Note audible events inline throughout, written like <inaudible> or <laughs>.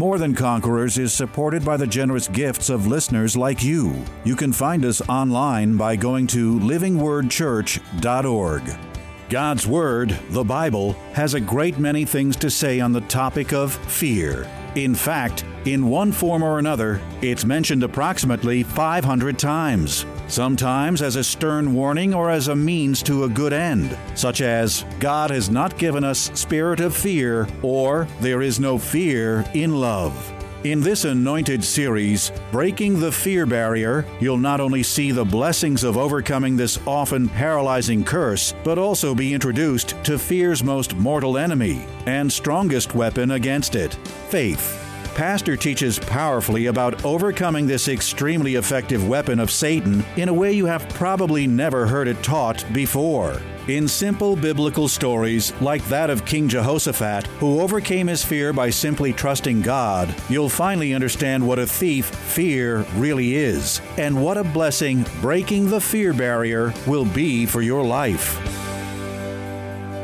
More Than Conquerors is supported by the generous gifts of listeners like you. You can find us online by going to livingwordchurch.org. God's Word, the Bible, has a great many things to say on the topic of fear. In fact, in one form or another, it's mentioned approximately 500 times, sometimes as a stern warning or as a means to a good end, such as God has not given us spirit of fear or there is no fear in love. In this anointed series, Breaking the Fear Barrier, you'll not only see the blessings of overcoming this often paralyzing curse, but also be introduced to fear's most mortal enemy and strongest weapon against it faith. Pastor teaches powerfully about overcoming this extremely effective weapon of Satan in a way you have probably never heard it taught before. In simple biblical stories like that of King Jehoshaphat, who overcame his fear by simply trusting God, you'll finally understand what a thief fear really is and what a blessing breaking the fear barrier will be for your life.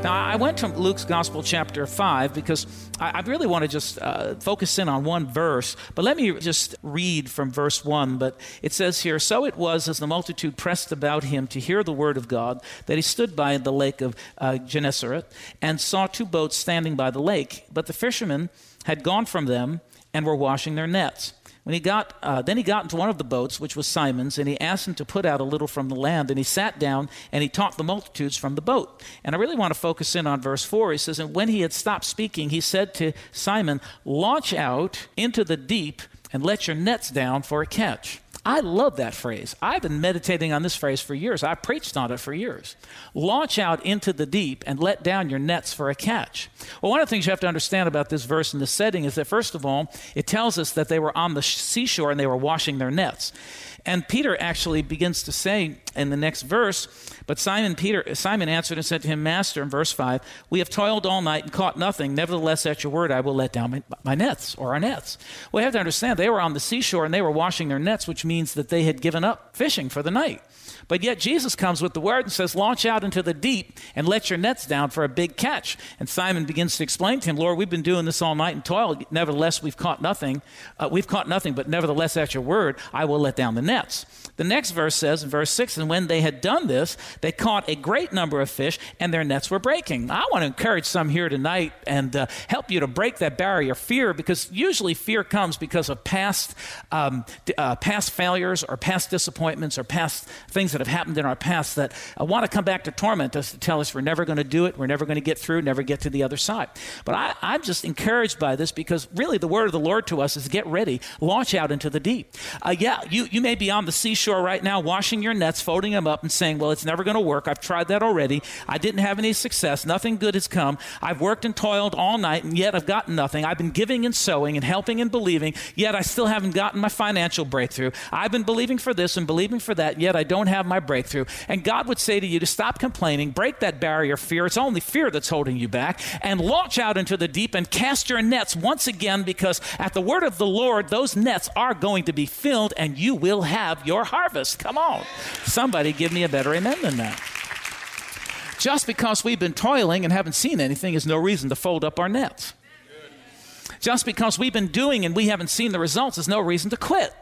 Now, I went to Luke's Gospel, chapter 5, because I, really want to just uh, focus in on one verse. But let me just read from verse 1. But it says here So it was, as the multitude pressed about him to hear the word of God, that he stood by the lake of uh, Gennesaret and saw two boats standing by the lake. But the fishermen had gone from them and were washing their nets. When he got, uh, then he got into one of the boats, which was Simon's, and he asked him to put out a little from the land. And he sat down and he taught the multitudes from the boat. And I really want to focus in on verse 4. He says, And when he had stopped speaking, he said to Simon, Launch out into the deep and let your nets down for a catch. I love that phrase. I've been meditating on this phrase for years. I preached on it for years. Launch out into the deep and let down your nets for a catch. Well, one of the things you have to understand about this verse and the setting is that, first of all, it tells us that they were on the seashore and they were washing their nets. And Peter actually begins to say in the next verse, but Simon Peter Simon answered and said to him, Master, in verse 5, we have toiled all night and caught nothing. Nevertheless, at your word, I will let down my, my nets or our nets. You have to understand they were on the seashore and they were washing their nets, which means that they had given up fishing for the night. But yet Jesus comes with the word and says, Launch out into the deep and let your nets down for a big catch. And Simon begins to explain to him, Lord, we've been doing this all night and toil. Nevertheless, we've caught nothing. Uh, we've caught nothing, but nevertheless, at your word, I will let down the nets. The next verse says in verse 6 And when they had done this, they caught a great number of fish, and their nets were breaking. I want to encourage some here tonight and uh, help you to break that barrier of fear because usually fear comes because of past, um, uh, past failures or past disappointments or past things that have happened in our past that want to come back to torment us to tell us we're never going to do it, we're never going to get through, never get to the other side. But I, I'm just encouraged by this because really the word of the Lord to us is get ready, launch out into the deep. Uh, yeah, you, you may be on the seashore right now washing your nets, folding them up, and saying, Well, it's never going to work. I've tried that already. I didn't have any success. Nothing good has come. I've worked and toiled all night, and yet I've gotten nothing. I've been giving and sowing and helping and believing, yet I still haven't gotten my financial breakthrough. I've been believing for this and believing for that, yet I don't have my breakthrough. And God would say to you to stop complaining, break that barrier of fear. It's only fear that's holding you back, and launch out into the deep and cast your nets once again because at the word of the Lord, those nets are going to be filled and you will have your harvest. Come on. Somebody give me a better amen than that. Just because we've been toiling and haven't seen anything is no reason to fold up our nets. Just because we've been doing and we haven't seen the results is no reason to quit.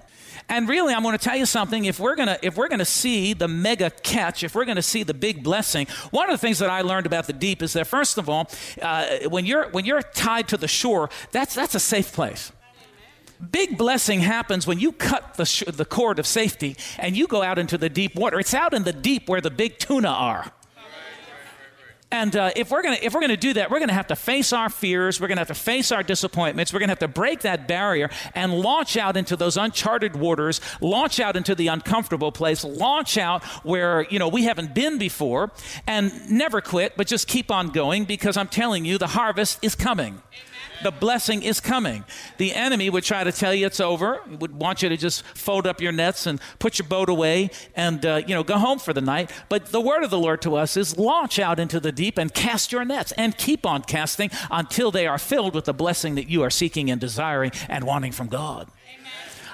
And really, I'm going to tell you something. If we're going to if we're going to see the mega catch, if we're going to see the big blessing, one of the things that I learned about the deep is that first of all, uh, when you're when you're tied to the shore, that's that's a safe place. Big blessing happens when you cut the, sh- the cord of safety and you go out into the deep water. It's out in the deep where the big tuna are. And uh, if we're gonna if we're gonna do that, we're gonna have to face our fears. We're gonna have to face our disappointments. We're gonna have to break that barrier and launch out into those uncharted waters. Launch out into the uncomfortable place. Launch out where you know we haven't been before, and never quit, but just keep on going because I'm telling you, the harvest is coming. The blessing is coming. The enemy would try to tell you it's over, he would want you to just fold up your nets and put your boat away and, uh, you know, go home for the night. But the word of the Lord to us is launch out into the deep and cast your nets and keep on casting until they are filled with the blessing that you are seeking and desiring and wanting from God.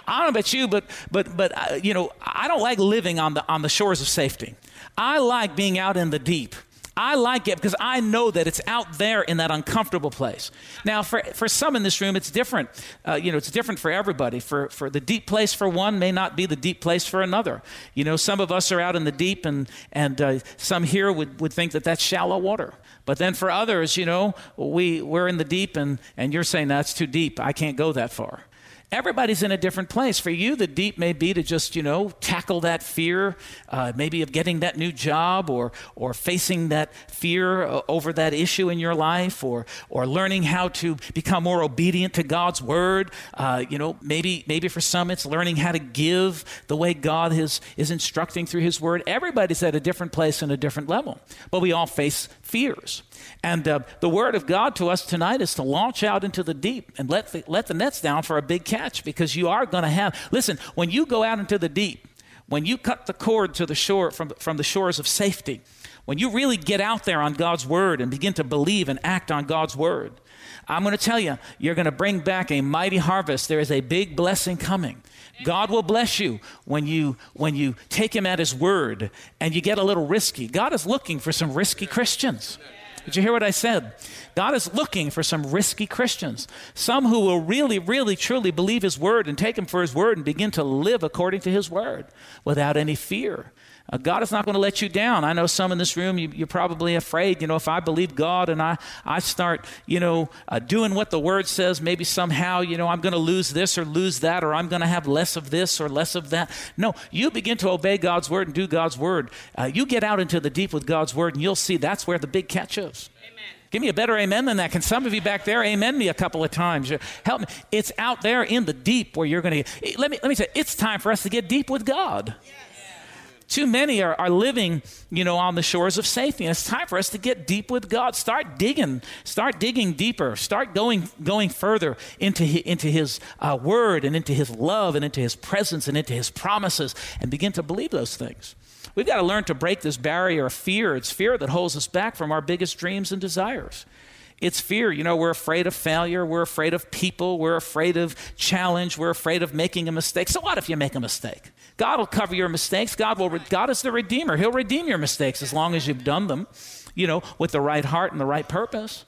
I don't know about you, but but but uh, you know, I don't like living on the on the shores of safety. I like being out in the deep. I like it because I know that it's out there in that uncomfortable place. Now, for, for some in this room, it's different. Uh, you know, it's different for everybody. For, for the deep place for one may not be the deep place for another. You know, some of us are out in the deep, and, and uh, some here would, would think that that's shallow water. But then for others, you know, we, we're in the deep, and, and you're saying that's too deep. I can't go that far. Everybody's in a different place. For you, the deep may be to just, you know, tackle that fear, uh, maybe of getting that new job or, or facing that fear uh, over that issue in your life or, or learning how to become more obedient to God's word. Uh, you know, maybe, maybe for some it's learning how to give the way God is, is instructing through his word. Everybody's at a different place and a different level, but we all face fears. And uh, the word of God to us tonight is to launch out into the deep and let the, let the nets down for a big catch because you are going to have. Listen, when you go out into the deep, when you cut the cord to the shore from, from the shores of safety, when you really get out there on God's word and begin to believe and act on God's word, I'm going to tell you, you're going to bring back a mighty harvest. There is a big blessing coming. God will bless you when you when you take him at his word and you get a little risky. God is looking for some risky Christians. Did you hear what I said? God is looking for some risky Christians, some who will really, really, truly believe His word and take Him for His word and begin to live according to His word without any fear. Uh, God is not going to let you down. I know some in this room, you, are probably afraid, you know, if I believe God and I, I start, you know, uh, doing what the word says, maybe somehow, you know, I'm going to lose this or lose that, or I'm going to have less of this or less of that. No, you begin to obey God's word and do God's word. Uh, you get out into the deep with God's word, and you'll see that's where the big catch is. Give me a better amen than that. Can some of you back there amen me a couple of times? Help me. It's out there in the deep where you're going to. Let me let me say, it's time for us to get deep with God. Too many are, are living, you know, on the shores of safety. And it's time for us to get deep with God. Start digging. Start digging deeper. Start going going further into his, into His uh, Word and into His love and into His presence and into His promises, and begin to believe those things. We've got to learn to break this barrier of fear. It's fear that holds us back from our biggest dreams and desires. It's fear. You know, we're afraid of failure. We're afraid of people. We're afraid of challenge. We're afraid of making a mistake. So, what if you make a mistake? God will cover your mistakes. God, will, God is the Redeemer. He'll redeem your mistakes as long as you've done them, you know, with the right heart and the right purpose.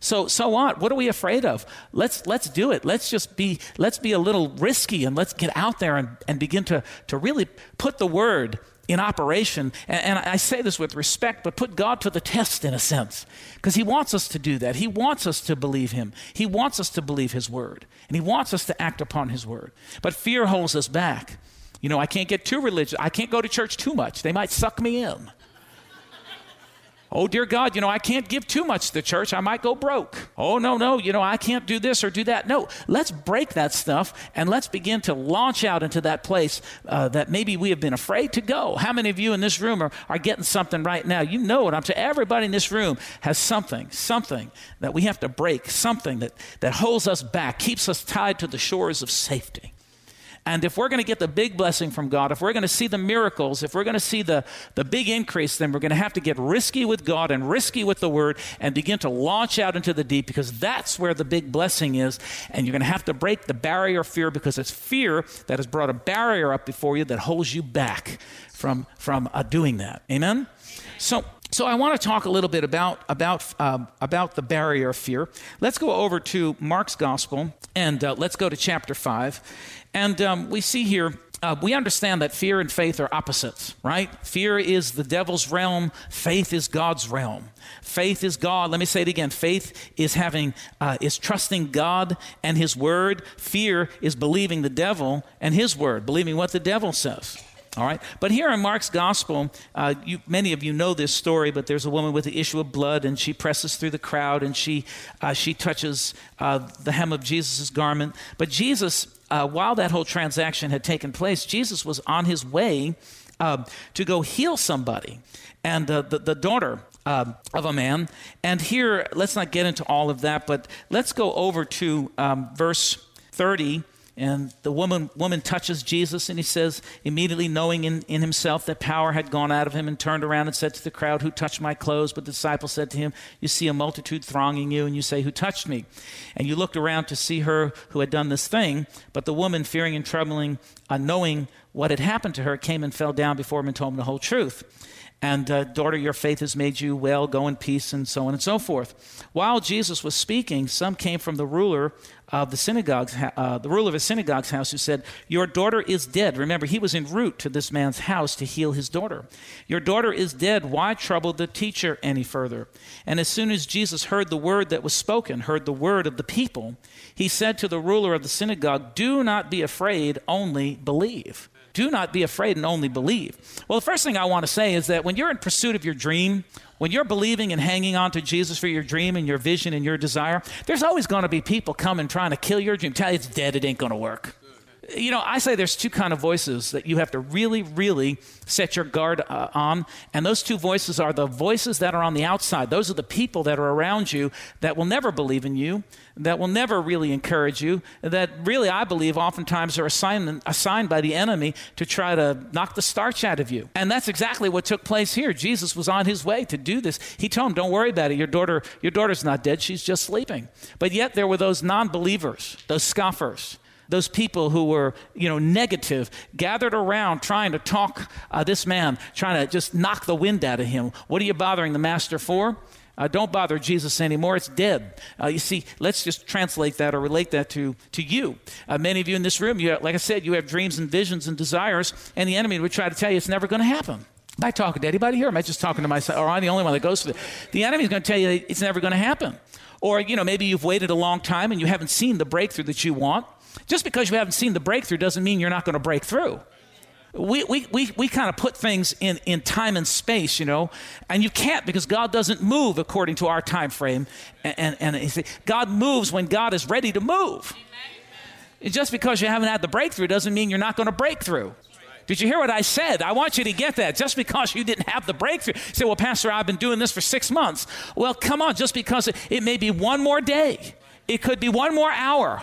So, so what? What are we afraid of? Let's, let's do it. Let's just be, let's be a little risky and let's get out there and, and begin to, to really put the word in operation. And, and, I say this with respect, but put God to the test in a sense. Because He wants us to do that. He wants us to believe Him. He wants us to believe His word. And He wants us to act upon His word. But fear holds us back. You know, I can't get too religious. I can't go to church too much. They might suck me in oh, dear God, you know, I can't give too much to the church. I might go broke. Oh, no, no, you know, I can't do this or do that. No, let's break that stuff and let's begin to launch out into that place uh, that maybe we have been afraid to go. How many of you in this room are, are getting something right now? You know what I'm saying. Everybody in this room has something, something that we have to break, something that, that holds us back, keeps us tied to the shores of safety. And if we're going to get the big blessing from God, if we're going to see the miracles, if we're going to see the, the big increase, then we're going to have to get risky with God and risky with the Word and begin to launch out into the deep because that's where the big blessing is. And you're going to have to break the barrier of fear because it's fear that has brought a barrier up before you that holds you back from, from uh, doing that. Amen? So, so I want to talk a little bit about about uh, about the barrier of fear. Let's go over to Mark's gospel and uh, let's go to chapter five, and um, we see here. Uh, we understand that fear and faith are opposites, right? Fear is the devil's realm. Faith is God's realm. Faith is God. Let me say it again. Faith is having uh, is trusting God and His word. Fear is believing the devil and His word, believing what the devil says. All right. But here in Mark's gospel, uh, you, many of you know this story, but there's a woman with the issue of blood, and she presses through the crowd and she, uh, she touches uh, the hem of Jesus' garment. But Jesus, uh, while that whole transaction had taken place, Jesus was on his way uh, to go heal somebody. And uh, the, the daughter um, of a man. And here, let's not get into all of that, but let's go over to um, verse 30 and the woman, woman touches Jesus, and he says, immediately knowing in, in himself that power had gone out of him, and turned around and said to the crowd, Who touched my clothes? But the disciple said to him, You see a multitude thronging you, and you say, Who touched me? And you looked around to see her who had done this thing. But the woman, fearing and trembling, uh, knowing what had happened to her, came and fell down before him and told him the whole truth and uh, daughter, your faith has made you well, go in peace, and so on and so forth. While Jesus was speaking, some came from the ruler of the synagogue's, uh, the ruler of a synagogue's house, who said, "Your daughter is dead." Remember, he was en route to this man's house to heal his daughter. Your daughter is dead. Why trouble the teacher any further? And as soon as Jesus heard the word that was spoken, heard the word of the people, he said to the ruler of the synagogue, "Do not be afraid; only believe." Do not be afraid and only believe. Well, the first thing I want to say is that when you're in pursuit of your dream, when you're believing and hanging on to Jesus for your dream and your vision and your desire, there's always going to be people coming trying to kill your dream. Tell you it's dead, it ain't going to work. You know, I say there's two kind of voices that you have to really, really set your guard uh, on, and those two voices are the voices that are on the outside. Those are the people that are around you that will never believe in you, that will never really encourage you, that really, I believe, oftentimes are assigned, assigned by the enemy to try to knock the starch out of you. And that's exactly what took place here. Jesus was on his way to do this. He told him, Don't worry about it. Your daughter, your daughter's not dead, she's just sleeping. But yet there were those non believers, those scoffers those people who were, you know, negative, gathered around trying to talk uh, this man, trying to just knock the wind out of him. What are you bothering the master for? Uh, don't bother Jesus anymore. It's dead. Uh, you see, let's just translate that or relate that to, to you. Uh, many of you in this room, you like I said, you have dreams and visions and desires, and the enemy would try to tell you it's never going to happen. Am I talking to anybody here? Am I just talking to myself? Or am I the only one that goes through it? The enemy is going to tell you it's never going to happen. Or, you know, maybe you've waited a long time and you haven't seen the breakthrough that you want. Just because you haven't seen the breakthrough doesn't mean you're not going to break through. We, we, we, we kind of put things in, in time and space, you know, and you can't because God doesn't move according to our time frame. And, and, and God moves when God is ready to move. Amen. Just because you haven't had the breakthrough doesn't mean you're not going to break through. Did you hear what I said? I want you to get that. Just because you didn't have the breakthrough, say, Well, Pastor, I've been doing this for six months. Well, come on, just because it, it may be one more day, it could be one more hour,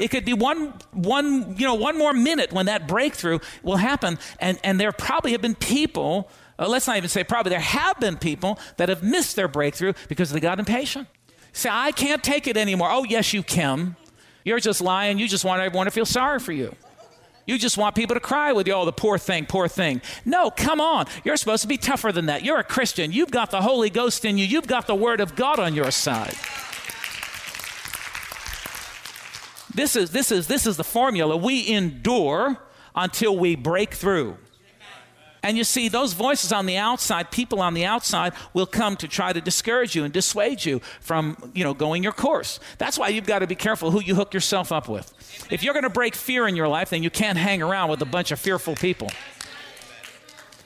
it could be one, one, you know, one more minute when that breakthrough will happen. And, and there probably have been people, uh, let's not even say probably, there have been people that have missed their breakthrough because they got impatient. Say, I can't take it anymore. Oh, yes, you can. You're just lying. You just want everyone to feel sorry for you. You just want people to cry with you. Oh, the poor thing, poor thing. No, come on. You're supposed to be tougher than that. You're a Christian. You've got the Holy Ghost in you, you've got the Word of God on your side. This is, this is, this is the formula. We endure until we break through. And you see, those voices on the outside, people on the outside, will come to try to discourage you and dissuade you from, you know, going your course. That's why you've got to be careful who you hook yourself up with. If you're going to break fear in your life, then you can't hang around with a bunch of fearful people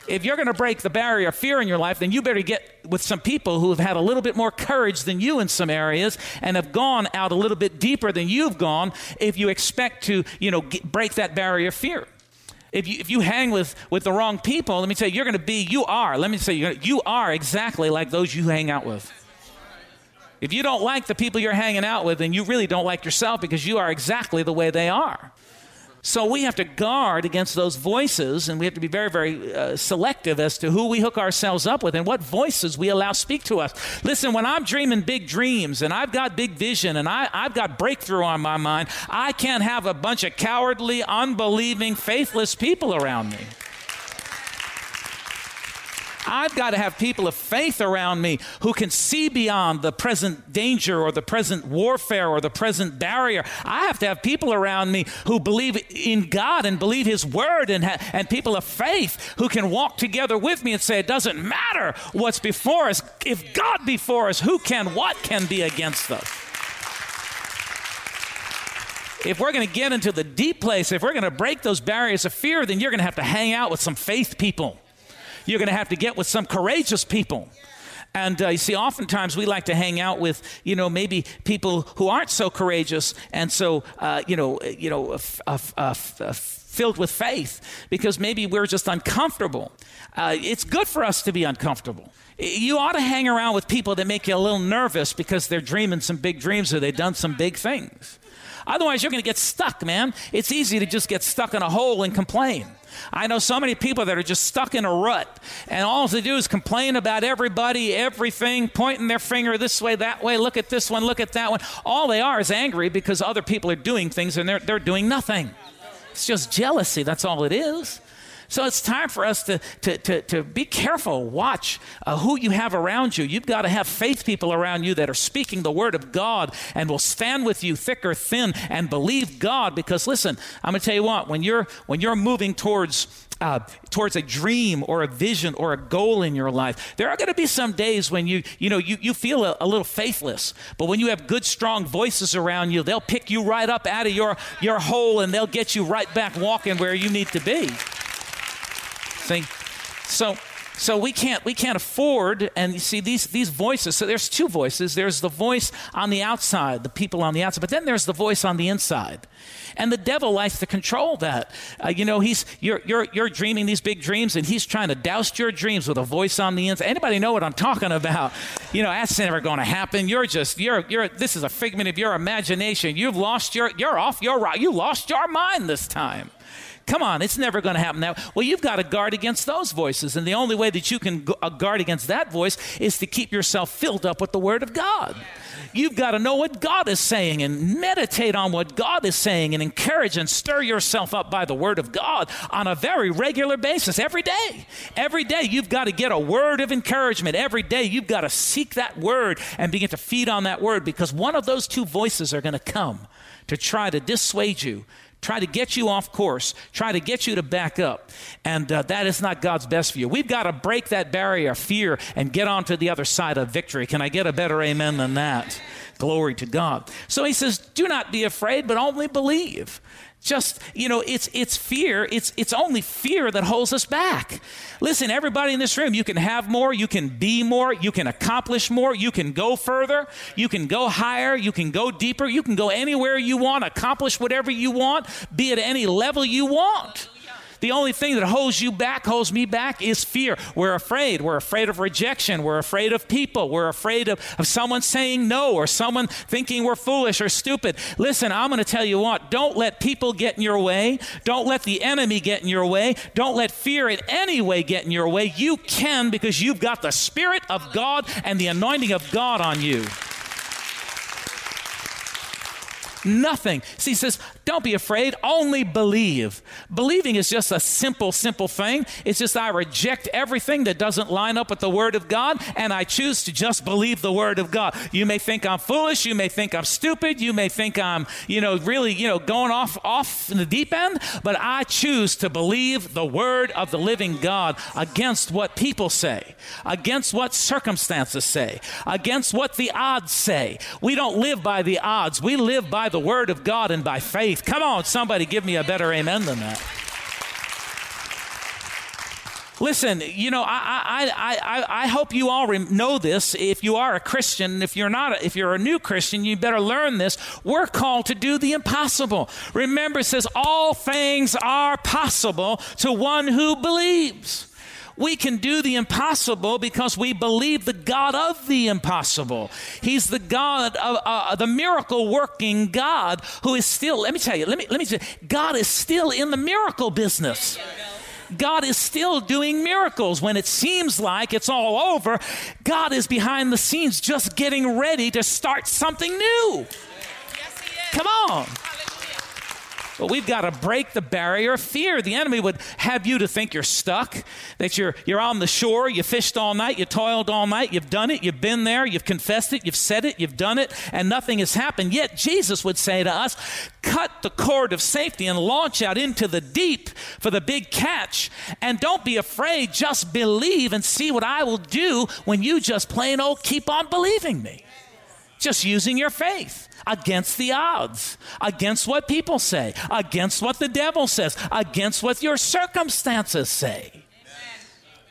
if you're going to break the barrier of fear in your life, then you better get with some people who have had a little bit more courage than you in some areas and have gone out a little bit deeper than you've gone if you expect to, you know, get, break that barrier of fear. If you, if you hang with, with the wrong people, let me tell you, you're going to be, you are, let me say, you are exactly like those you hang out with. If you don't like the people you're hanging out with, then you really don't like yourself because you are exactly the way they are. So we have to guard against those voices, and we have to be very, very uh, selective as to who we hook ourselves up with and what voices we allow speak to us. Listen, when I'm dreaming big dreams and I've got big vision and I, I've got breakthrough on my mind, I can't have a bunch of cowardly, unbelieving, faithless people around me. I've got to have people of faith around me who can see beyond the present danger or the present warfare or the present barrier. I have to have people around me who believe in God and believe His Word and, ha- and people of faith who can walk together with me and say, it doesn't matter what's before us. If God before us, who can, what can be against us? if we're going to get into the deep place, if we're going to break those barriers of fear, then you're going to have to hang out with some faith people. You're going to have to get with some courageous people. And uh, you see, oftentimes we like to hang out with, you know, maybe people who aren't so courageous and so, uh, you know, you know, filled with faith because maybe we're just uncomfortable. Uh, it's good for us to be uncomfortable. You ought to hang around with people that make you a little nervous because they're dreaming some big dreams or they've done some big things. Otherwise, you're going to get stuck, man. It's easy to just get stuck in a hole and complain. I know so many people that are just stuck in a rut, and all they do is complain about everybody, everything, pointing their finger this way, that way, look at this one, look at that one. All they are is angry because other people are doing things and they're, they're doing nothing. It's just jealousy, that's all it is. So it's time for us to, to, to, to be careful. Watch uh, who you have around you. You've got to have faith people around you that are speaking the word of God and will stand with you thick or thin and believe God. Because listen, I'm going to tell you what, when you're, when you're moving towards uh, towards a dream or a vision or a goal in your life. There are going to be some days when you, you know, you, you feel a, a, little faithless, but when you have good, strong voices around you, they'll pick you right up out of your, your hole and they'll get you right back walking where you need to be. See? So so we can't we can't afford and you see these these voices. So there's two voices. There's the voice on the outside, the people on the outside, but then there's the voice on the inside. And the devil likes to control that. Uh, you know, he's you're you're you're dreaming these big dreams, and he's trying to douse your dreams with a voice on the inside. Anybody know what I'm talking about? You know, that's never going to happen. You're just you're you're. This is a figment of your imagination. You've lost your you're off your you lost your mind this time. Come on, it's never going to happen that way. Well, you've got to guard against those voices. And the only way that you can uh, guard against that voice is to keep yourself filled up with the Word of God. You've got to know what God is saying and meditate on what God is saying and encourage and stir yourself up by the Word of God on a very regular basis every day. Every day, you've got to get a word of encouragement. Every day, you've got to seek that word and begin to feed on that word because one of those two voices are going to come to try to dissuade you try to get you off course, try to get you to back up. And uh, that is not God's best for you. We've got to break that barrier of fear and get onto the other side of victory. Can I get a better amen than that? Glory to God. So he says, Do not be afraid, but only believe just you know it's it's fear. It's it's only fear that holds us back. Listen everybody in this room you can have more you can be more you can accomplish more you can go further you can go higher you can go deeper you can go anywhere you want accomplish whatever you want be at any level you want the only thing that holds you back, holds me back, is fear. We're afraid. We're afraid of rejection. We're afraid of people. We're afraid of, of someone saying no or someone thinking we're foolish or stupid. Listen, I'm going to tell you what don't let people get in your way. Don't let the enemy get in your way. Don't let fear in any way get in your way. You can because you've got the Spirit of God and the anointing of God on you. Nothing. See, he says, don't be afraid, only believe. Believing is just a simple, simple thing. It's just I reject everything that doesn't line up with the Word of God, and I choose to just believe the Word of God. You may think I'm foolish, you may think I'm stupid, you may think I'm, you know, really, you know, going off off in the deep end, but I choose to believe the Word of the living God against what people say, against what circumstances say, against what the odds say. We don't live by the odds, we live by the Word of God and by faith. Come on, somebody give me a better amen than that. Listen, you know, I, I, I, I hope you all know this. If you are a Christian, if you're not, if you're a new Christian, you better learn this. We're called to do the impossible. Remember, it says, all things are possible to one who believes. We can do the impossible because we believe the God of the impossible. He's the God of uh, the miracle working God who is still, let me tell you, let me, let me say, God is still in the miracle business. God is still doing miracles. When it seems like it's all over, God is behind the scenes just getting ready to start something new. Yes, Come on. But we've got to break the barrier of fear. The enemy would have you to think you're stuck, that you're, you're on the shore, you fished all night, you toiled all night, you've done it, you've been there, you've confessed it, you've said it, you've done it, and nothing has happened. Yet Jesus would say to us, cut the cord of safety and launch out into the deep for the big catch. And don't be afraid, just believe and see what I will do when you just plain old keep on believing me. Just using your faith against the odds, against what people say, against what the devil says, against what your circumstances say. Amen.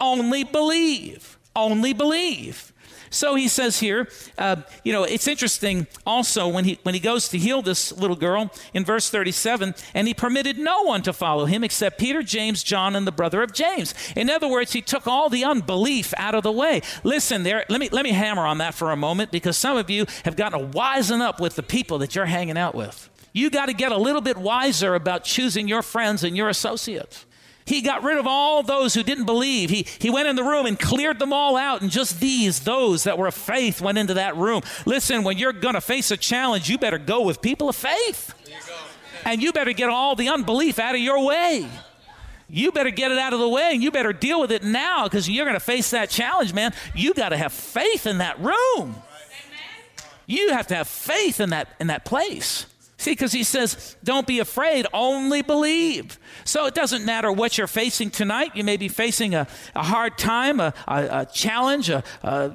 Only believe. Only believe. So he says here, uh, you know, it's interesting also when he, when he goes to heal this little girl in verse 37, and he permitted no one to follow him except Peter, James, John, and the brother of James. In other words, he took all the unbelief out of the way. Listen, there, let me, let me hammer on that for a moment because some of you have gotten to wisen up with the people that you're hanging out with. You got to get a little bit wiser about choosing your friends and your associates. He got rid of all those who didn't believe. He, he went in the room and cleared them all out, and just these, those that were of faith, went into that room. Listen, when you're going to face a challenge, you better go with people of faith. And you better get all the unbelief out of your way. You better get it out of the way and you better deal with it now because you're going to face that challenge, man. You got to have faith in that room. You have to have faith in that in that place. See, because he says, don't be afraid, only believe. So it doesn't matter what you're facing tonight. You may be facing a, a hard time, a, a, a challenge, a,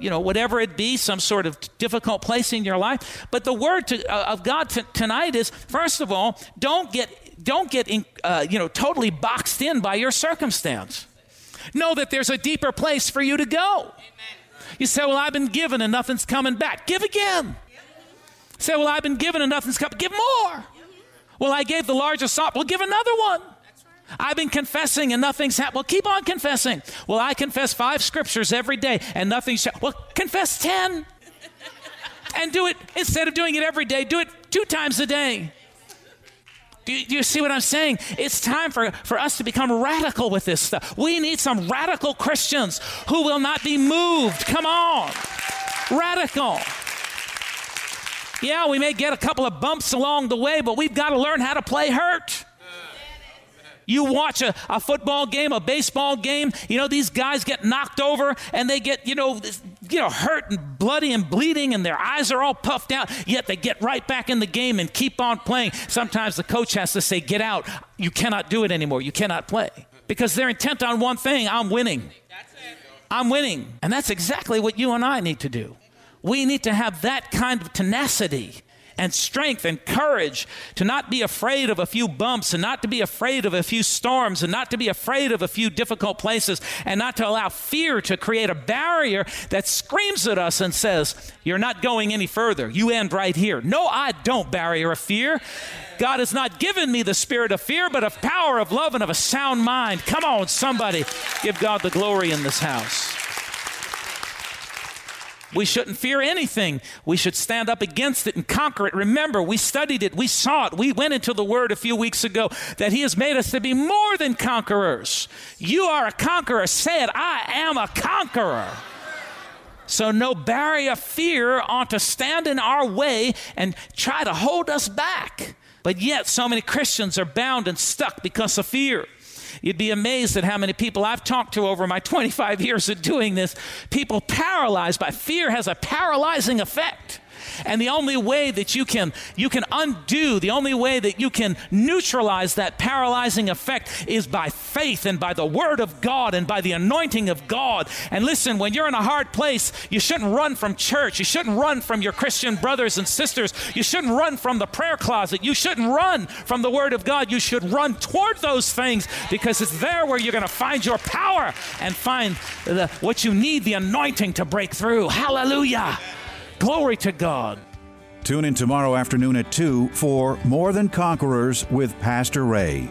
you know, whatever it be, some sort of difficult place in your life. But the word to, uh, of God t- tonight is, first of all, don't get, don't get in, uh, you know, totally boxed in by your circumstance. Know that there's a deeper place for you to go. You say, well, I've been given and nothing's coming back. Give again. Say, well, I've been given and nothing's coming. Give more. Well, I gave the largest sop. Well, give another one. I've been confessing and nothing's happened. Well, keep on confessing. Well, I confess five scriptures every day and nothing's happened. Well, confess 10. and do it, instead of doing it every day, do it two times a day. Do you, do you, see what I'm saying? It's time for, for us to become radical with this stuff. We need some radical Christians who will not be moved. Come on. Radical. Yeah, we may get a couple of bumps along the way, but we've got to learn how to play hurt. You watch a, a, football game, a baseball game, you know, these guys get knocked over and they get, you know, you know, hurt and bloody and bleeding and their eyes are all puffed out, yet they get right back in the game and keep on playing. Sometimes the coach has to say, Get out. You cannot do it anymore. You cannot play. Because they're intent on one thing I'm winning. I'm winning. And that's exactly what you and I need to do. We need to have that kind of tenacity and strength and courage to not be afraid of a few bumps and not to be afraid of a few storms and not to be afraid of a few difficult places and not to allow fear to create a barrier that screams at us and says, You're not going any further. You end right here. No, I don't, barrier of fear. God has not given me the spirit of fear, but of power, of love, and of a sound mind. Come on, somebody, give God the glory in this house. We shouldn't fear anything. We should stand up against it and conquer it. Remember, we studied it, we saw it, we went into the Word a few weeks ago that He has made us to be more than conquerors. You are a conqueror. Say it, I am a conqueror. So, no barrier fear ought to stand in our way and try to hold us back. But yet, so many Christians are bound and stuck because of fear. You'd be amazed at how many people I've talked to over my <laughs> 25 years of doing this. People paralyzed by fear has a paralyzing effect. And the only way that you can you can undo, the only way that you can neutralize that paralyzing effect is by faith and by the word of God and by the anointing of God. And listen, when you're in a hard place, you shouldn't run from church. You shouldn't run from your Christian brothers and sisters. You shouldn't run from the prayer closet. You shouldn't run from the word of God. You should run toward those things because it's there where you're going to find your power and find the, what you need the anointing to break through. Hallelujah. Glory to God. Tune in tomorrow afternoon at 2 for More Than Conquerors with Pastor Ray.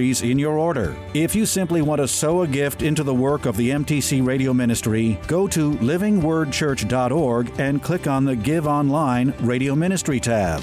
in your order. If you simply want to sow a gift into the work of the MTC Radio Ministry, go to livingwordchurch.org and click on the Give Online Radio Ministry tab.